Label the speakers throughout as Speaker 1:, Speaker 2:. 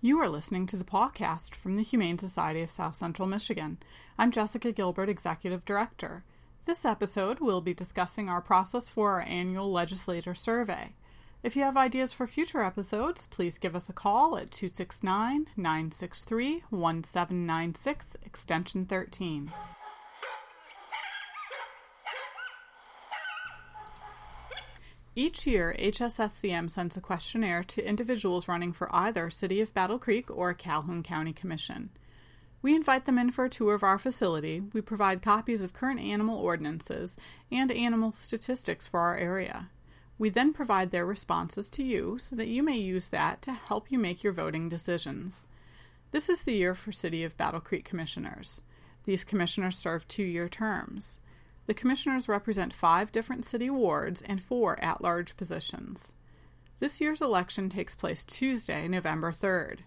Speaker 1: You are listening to the podcast from the Humane Society of South Central Michigan. I'm Jessica Gilbert, Executive Director. This episode, we'll be discussing our process for our annual legislator survey. If you have ideas for future episodes, please give us a call at 269 963 1796, extension 13. Each year, HSSCM sends a questionnaire to individuals running for either City of Battle Creek or Calhoun County Commission. We invite them in for a tour of our facility. We provide copies of current animal ordinances and animal statistics for our area. We then provide their responses to you so that you may use that to help you make your voting decisions. This is the year for City of Battle Creek commissioners. These commissioners serve two year terms. The commissioners represent five different city wards and four at large positions. This year's election takes place Tuesday, November 3rd.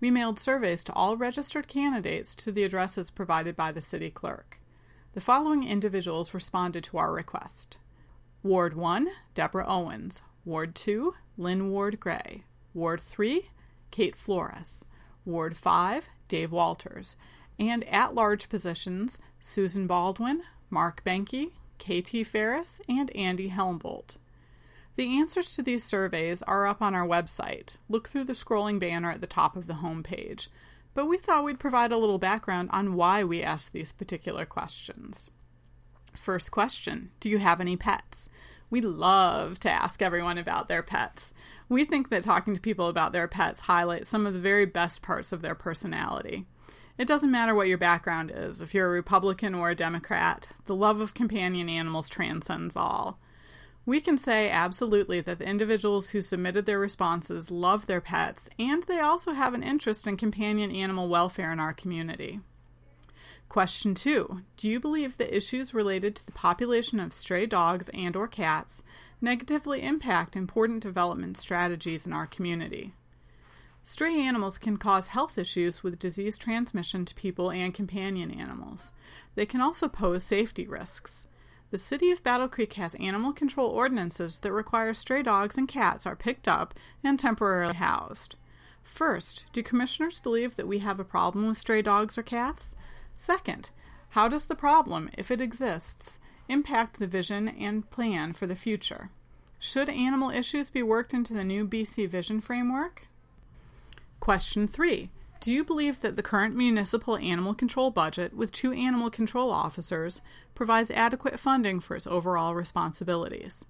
Speaker 1: We mailed surveys to all registered candidates to the addresses provided by the city clerk. The following individuals responded to our request Ward 1, Deborah Owens. Ward 2, Lynn Ward Gray. Ward 3, Kate Flores. Ward 5, Dave Walters. And at large positions, Susan Baldwin, Mark Behnke, KT Ferris, and Andy Helmboldt. The answers to these surveys are up on our website. Look through the scrolling banner at the top of the homepage. But we thought we'd provide a little background on why we asked these particular questions. First question Do you have any pets? We love to ask everyone about their pets. We think that talking to people about their pets highlights some of the very best parts of their personality. It doesn't matter what your background is, if you're a Republican or a Democrat, the love of companion animals transcends all. We can say absolutely that the individuals who submitted their responses love their pets and they also have an interest in companion animal welfare in our community. Question 2. Do you believe the issues related to the population of stray dogs and or cats negatively impact important development strategies in our community? Stray animals can cause health issues with disease transmission to people and companion animals. They can also pose safety risks. The City of Battle Creek has animal control ordinances that require stray dogs and cats are picked up and temporarily housed. First, do commissioners believe that we have a problem with stray dogs or cats? Second, how does the problem, if it exists, impact the vision and plan for the future? Should animal issues be worked into the new BC Vision framework? Question 3. Do you believe that the current municipal animal control budget, with two animal control officers, provides adequate funding for its overall responsibilities?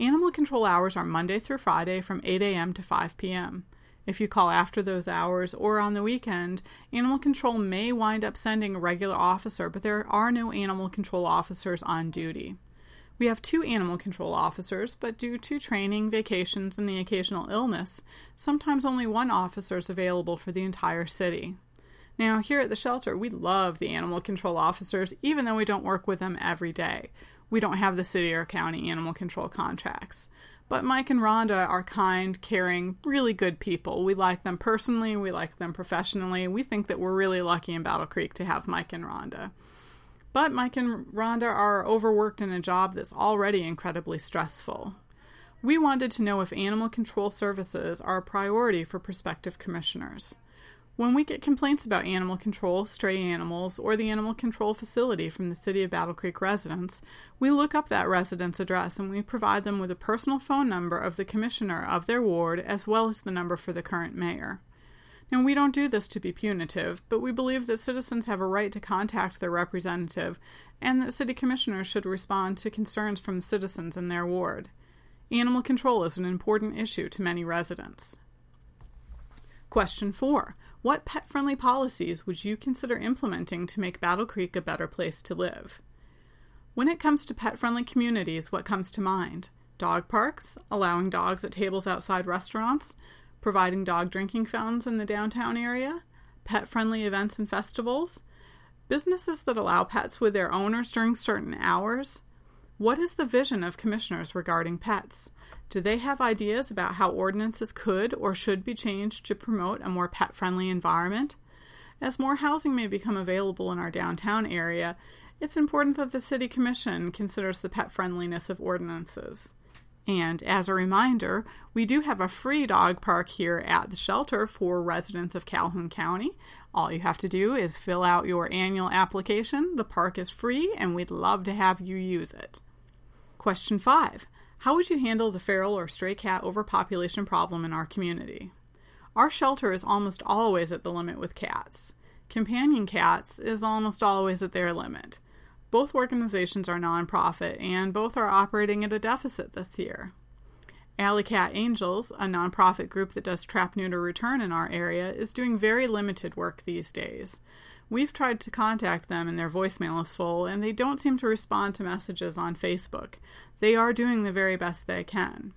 Speaker 1: Animal control hours are Monday through Friday from 8 a.m. to 5 p.m. If you call after those hours or on the weekend, animal control may wind up sending a regular officer, but there are no animal control officers on duty. We have two animal control officers, but due to training, vacations, and the occasional illness, sometimes only one officer is available for the entire city. Now, here at the shelter, we love the animal control officers, even though we don't work with them every day. We don't have the city or county animal control contracts. But Mike and Rhonda are kind, caring, really good people. We like them personally, we like them professionally. We think that we're really lucky in Battle Creek to have Mike and Rhonda. But Mike and Rhonda are overworked in a job that's already incredibly stressful. We wanted to know if animal control services are a priority for prospective commissioners. When we get complaints about animal control, stray animals, or the animal control facility from the City of Battle Creek residents, we look up that resident's address and we provide them with a personal phone number of the commissioner of their ward as well as the number for the current mayor. And we don't do this to be punitive, but we believe that citizens have a right to contact their representative and that city commissioners should respond to concerns from citizens in their ward. Animal control is an important issue to many residents. Question 4. What pet friendly policies would you consider implementing to make Battle Creek a better place to live? When it comes to pet friendly communities, what comes to mind? Dog parks, allowing dogs at tables outside restaurants, providing dog drinking fountains in the downtown area, pet friendly events and festivals, businesses that allow pets with their owners during certain hours. What is the vision of commissioners regarding pets? Do they have ideas about how ordinances could or should be changed to promote a more pet friendly environment? As more housing may become available in our downtown area, it's important that the City Commission considers the pet friendliness of ordinances. And as a reminder, we do have a free dog park here at the shelter for residents of Calhoun County. All you have to do is fill out your annual application. The park is free and we'd love to have you use it. Question 5 How would you handle the feral or stray cat overpopulation problem in our community? Our shelter is almost always at the limit with cats. Companion Cats is almost always at their limit. Both organizations are nonprofit and both are operating at a deficit this year. Alley Cat Angels, a nonprofit group that does trap neuter return in our area, is doing very limited work these days. We've tried to contact them and their voicemail is full, and they don't seem to respond to messages on Facebook. They are doing the very best they can.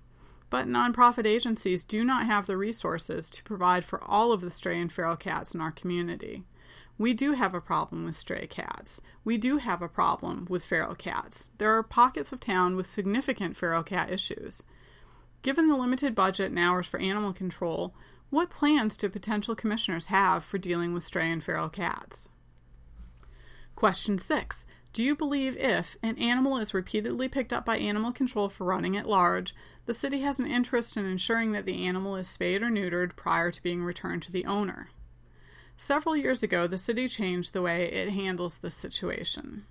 Speaker 1: But nonprofit agencies do not have the resources to provide for all of the stray and feral cats in our community. We do have a problem with stray cats. We do have a problem with feral cats. There are pockets of town with significant feral cat issues. Given the limited budget and hours for animal control, what plans do potential commissioners have for dealing with stray and feral cats? Question 6. Do you believe if an animal is repeatedly picked up by animal control for running at large, the city has an interest in ensuring that the animal is spayed or neutered prior to being returned to the owner? Several years ago, the city changed the way it handles this situation.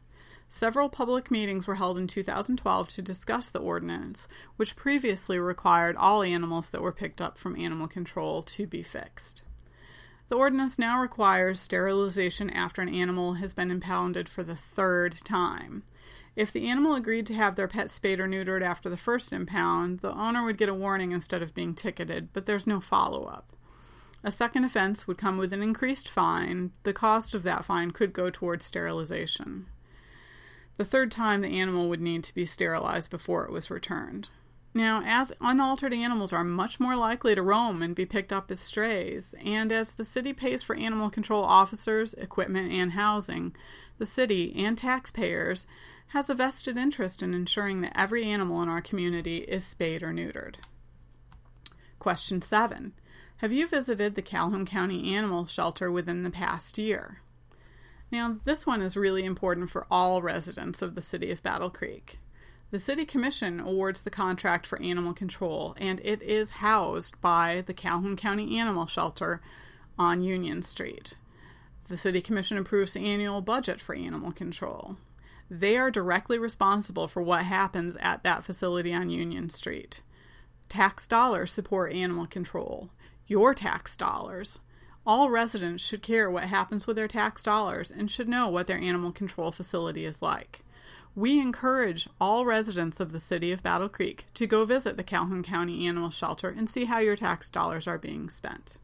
Speaker 1: Several public meetings were held in 2012 to discuss the ordinance, which previously required all animals that were picked up from animal control to be fixed. The ordinance now requires sterilization after an animal has been impounded for the third time. If the animal agreed to have their pet spayed or neutered after the first impound, the owner would get a warning instead of being ticketed, but there's no follow up. A second offense would come with an increased fine. The cost of that fine could go towards sterilization. The third time, the animal would need to be sterilized before it was returned. Now, as unaltered animals are much more likely to roam and be picked up as strays, and as the city pays for animal control officers, equipment, and housing, the city and taxpayers has a vested interest in ensuring that every animal in our community is spayed or neutered. Question 7. Have you visited the Calhoun County Animal Shelter within the past year? Now, this one is really important for all residents of the city of Battle Creek. The City Commission awards the contract for animal control, and it is housed by the Calhoun County Animal Shelter on Union Street. The City Commission approves the annual budget for animal control. They are directly responsible for what happens at that facility on Union Street. Tax dollars support animal control your tax dollars. All residents should care what happens with their tax dollars and should know what their animal control facility is like. We encourage all residents of the city of Battle Creek to go visit the Calhoun County Animal Shelter and see how your tax dollars are being spent.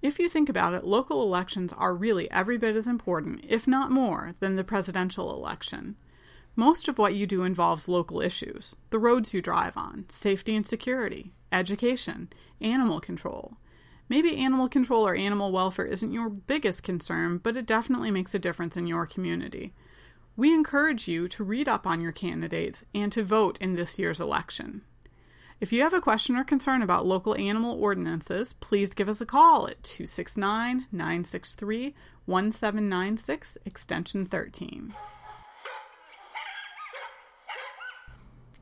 Speaker 1: If you think about it, local elections are really every bit as important, if not more, than the presidential election. Most of what you do involves local issues the roads you drive on, safety and security, education, animal control. Maybe animal control or animal welfare isn't your biggest concern, but it definitely makes a difference in your community. We encourage you to read up on your candidates and to vote in this year's election. If you have a question or concern about local animal ordinances, please give us a call at 269 963 1796, extension 13.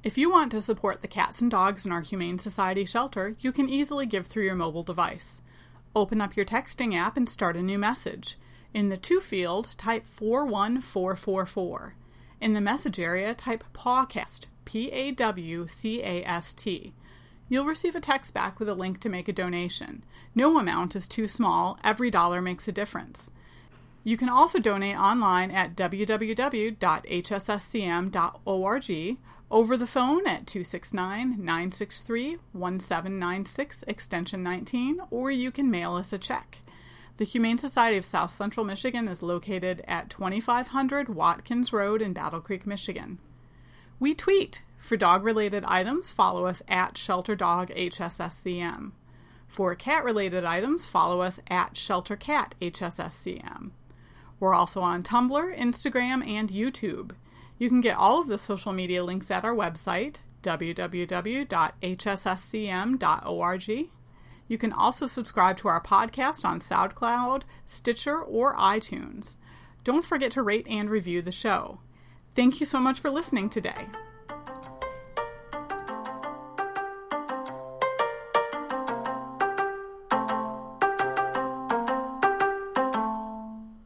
Speaker 1: If you want to support the cats and dogs in our Humane Society shelter, you can easily give through your mobile device. Open up your texting app and start a new message. In the to field, type 41444. In the message area, type PAWCAST, P A W C A S T. You'll receive a text back with a link to make a donation. No amount is too small, every dollar makes a difference. You can also donate online at www.hsscm.org over the phone at 269 963 1796, extension 19, or you can mail us a check. The Humane Society of South Central Michigan is located at 2500 Watkins Road in Battle Creek, Michigan. We tweet. For dog related items, follow us at ShelterDogHSSCM. For cat related items, follow us at ShelterCatHSSCM. We're also on Tumblr, Instagram, and YouTube. You can get all of the social media links at our website, www.hsscm.org. You can also subscribe to our podcast on SoundCloud, Stitcher, or iTunes. Don't forget to rate and review the show. Thank you so much for listening today.